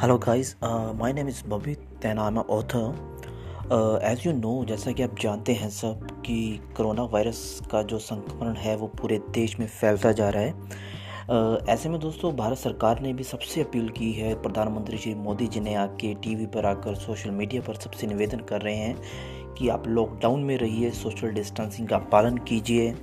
Hello guys my name is बबी then I am author as you know जैसा कि आप जानते हैं सब कि कोरोना वायरस का जो संक्रमण है वो पूरे देश में फैलता जा रहा है। Uh, ऐसे में दोस्तों भारत सरकार ने भी सबसे अपील की है प्रधानमंत्री श्री मोदी जी ने आके टीवी पर आकर सोशल मीडिया पर सबसे निवेदन कर रहे हैं कि आप लॉकडाउन में रहिए सोशल डिस्टेंसिंग का पालन कीजिए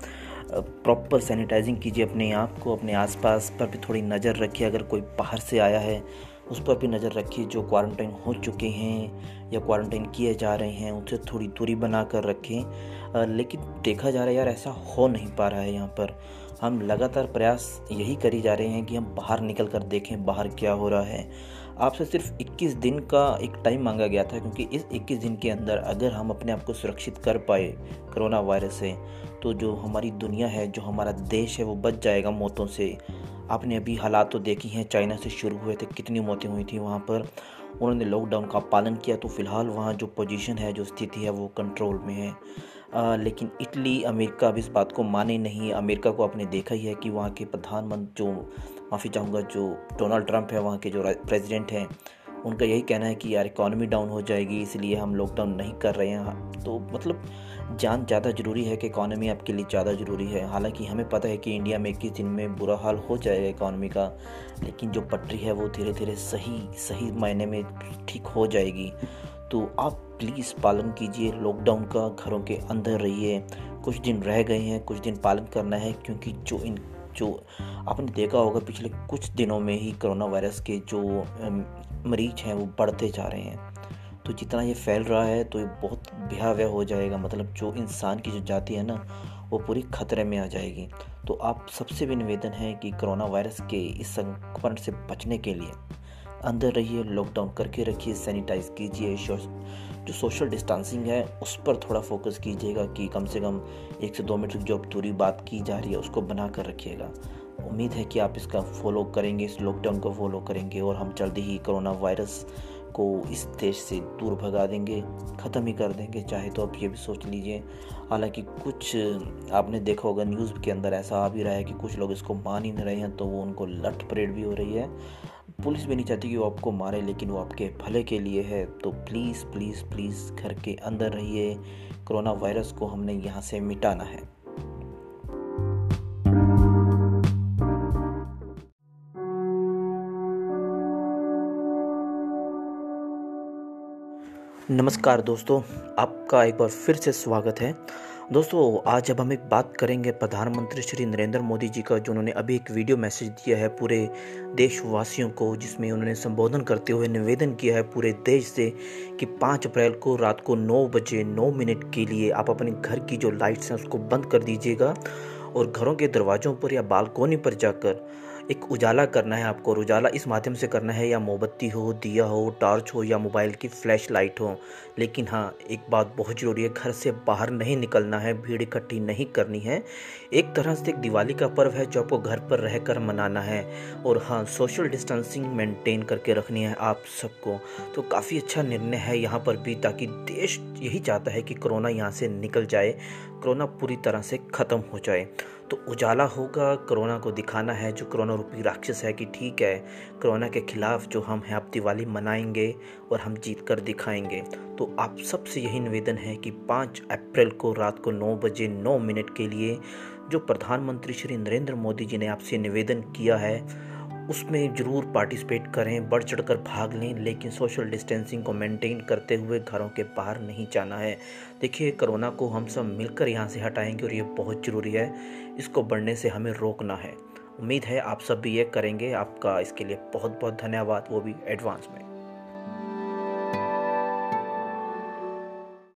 प्रॉपर सैनिटाइजिंग कीजिए अपने आप को अपने आसपास पर भी थोड़ी नज़र रखिए। अगर कोई बाहर से आया है उस पर भी नज़र रखिए जो क्वारंटाइन हो चुके हैं या क्वारंटाइन किए जा रहे हैं, उनसे थोड़ी दूरी बना कर रखें लेकिन देखा जा रहा है यार, ऐसा हो नहीं पा रहा है यहाँ पर। हम लगातार प्रयास यही करी जा रहे हैं कि हम बाहर निकल कर देखें बाहर क्या हो रहा है। आपसे सिर्फ़ 21 दिन का एक टाइम मांगा गया था, क्योंकि इस 21 दिन के अंदर अगर हम अपने आप को सुरक्षित कर पाए कोरोना वायरस से तो जो हमारी दुनिया है, जो हमारा देश है, वो बच जाएगा मौतों से। आपने अभी हालात तो देखी हैं चाइना से शुरू हुए थे कितनी मौतें हुई थी वहाँ पर। उन्होंने लॉकडाउन का पालन किया तो फ़िलहाल वहाँ जो पोजीशन है जो स्थिति है वो कंट्रोल में है। आ, लेकिन इटली अमेरिका अब इस बात को माने नहीं। अमेरिका को आपने देखा ही है कि वहाँ के प्रधानमंत्री जो माफ़ी चाहूँगा जो डोनाल्ड ट्रंप है वहाँ के जो प्रेसिडेंट हैं उनका यही कहना है कि यार इकॉनमी डाउन हो जाएगी, इसलिए हम लॉकडाउन नहीं कर रहे हैं। तो मतलब जान ज़्यादा ज़रूरी है कि इकॉनमी आपके लिए ज़्यादा ज़रूरी है। हालाँकि हमें पता है कि इंडिया में इक्कीस दिन में बुरा हाल हो जाएगा इकॉनमी का, लेकिन जो पटरी है वो धीरे धीरे सही सही मायने में ठीक हो जाएगी। तो आप प्लीज़ पालन कीजिए लॉकडाउन का घरों के अंदर रहिए। कुछ दिन रह गए हैं, कुछ दिन पालन करना है, क्योंकि जो इन जो आपने देखा होगा पिछले कुछ दिनों में ही कोरोना वायरस के जो मरीज़ हैं वो बढ़ते जा रहे हैं। तो जितना ये फैल रहा है तो ये बहुत भयावह हो जाएगा मतलब जो इंसान की जो जाति है ना, वो पूरी खतरे में आ जाएगी। तो आप सबसे भी निवेदन है कि कोरोना वायरस के इस संक्रमण से बचने के लिए अंदर रहिए लॉकडाउन करके रखिए सैनिटाइज कीजिए जो सोशल डिस्टेंसिंग है, उस पर थोड़ा फोकस कीजिएगा कि कम से कम एक से दो मीटर जो दूरी बात की जा रही है, उसको बना कर रखिएगा। उम्मीद है कि आप इसका फॉलो करेंगे, इस लॉकडाउन को फॉलो करेंगे और हम जल्दी ही कोरोना वायरस को इस देश से दूर भगा देंगे, ख़त्म ही कर देंगे। चाहे तो आप ये भी सोच लीजिए। हालाँकि कुछ आपने देखा होगा न्यूज़ के अंदर ऐसा आ भी रहा है कि कुछ लोग इसको मान ही नहीं रहे हैं तो वो उनको लठ परेड भी हो रही है। पुलिस भी नहीं चाहती कि वो आपको मारे, लेकिन वो आपके भले के लिए है। तो प्लीज़ प्लीज़ प्लीज़ घर के अंदर रहिए। कोरोना वायरस को हमने यहाँ से मिटाना है। नमस्कार दोस्तों, आपका एक बार फिर से स्वागत है। दोस्तों, आज अब हम एक बात करेंगे प्रधानमंत्री श्री नरेंद्र मोदी जी का जो उन्होंने अभी एक वीडियो मैसेज दिया है पूरे देशवासियों को, जिसमें उन्होंने संबोधन करते हुए निवेदन किया है पूरे देश से कि 5 अप्रैल को रात को 9 बजे 9 मिनट के लिए आप अपने घर की जो लाइट्स हैं उसको बंद कर दीजिएगा और घरों के दरवाज़ों पर या बालकोनी पर जाकर एक उजाला करना है आपको, और उजाला इस माध्यम से करना है, या मोमबत्ती हो, दिया हो, टॉर्च हो, या मोबाइल की फ्लैश लाइट हो। लेकिन हाँ एक बात बहुत ज़रूरी है, घर से बाहर नहीं निकलना है, भीड़ इकट्ठी नहीं करनी है। एक तरह से एक दिवाली का पर्व है, जो आपको घर पर रहकर मनाना है। और हाँ सोशल डिस्टेंसिंग मेंटेन करके रखनी है आप सबको। तो काफ़ी अच्छा निर्णय है यहाँ पर भी, ताकि देश यही चाहता है कि कोरोना यहाँ से निकल जाए, कोरोना पूरी तरह से ख़त्म हो जाए। तो उजाला होगा, कोरोना को दिखाना है, जो कोरोना रूपी राक्षस है कि ठीक है, कोरोना के खिलाफ जो हम हैं, आप दिवाली मनाएँगे और हम जीत कर दिखाएँगे। तो आप सबसे यही निवेदन है कि 5 अप्रैल को रात को 9 बजे 9 मिनट के लिए जो प्रधानमंत्री श्री नरेंद्र मोदी जी ने आपसे निवेदन किया है, उसमें ज़रूर पार्टिसिपेट करें, बढ़ चढ़ कर भाग लें, लेकिन सोशल डिस्टेंसिंग को मेंटेन करते हुए घरों के बाहर नहीं जाना है। देखिए, कोरोना को हम सब मिलकर यहाँ से हटाएँगे और ये बहुत ज़रूरी है, इसको बढ़ने से हमें रोकना है। उम्मीद है आप सब भी ये करेंगे। आपका इसके लिए बहुत बहुत धन्यवाद। वो भी एडवांस में।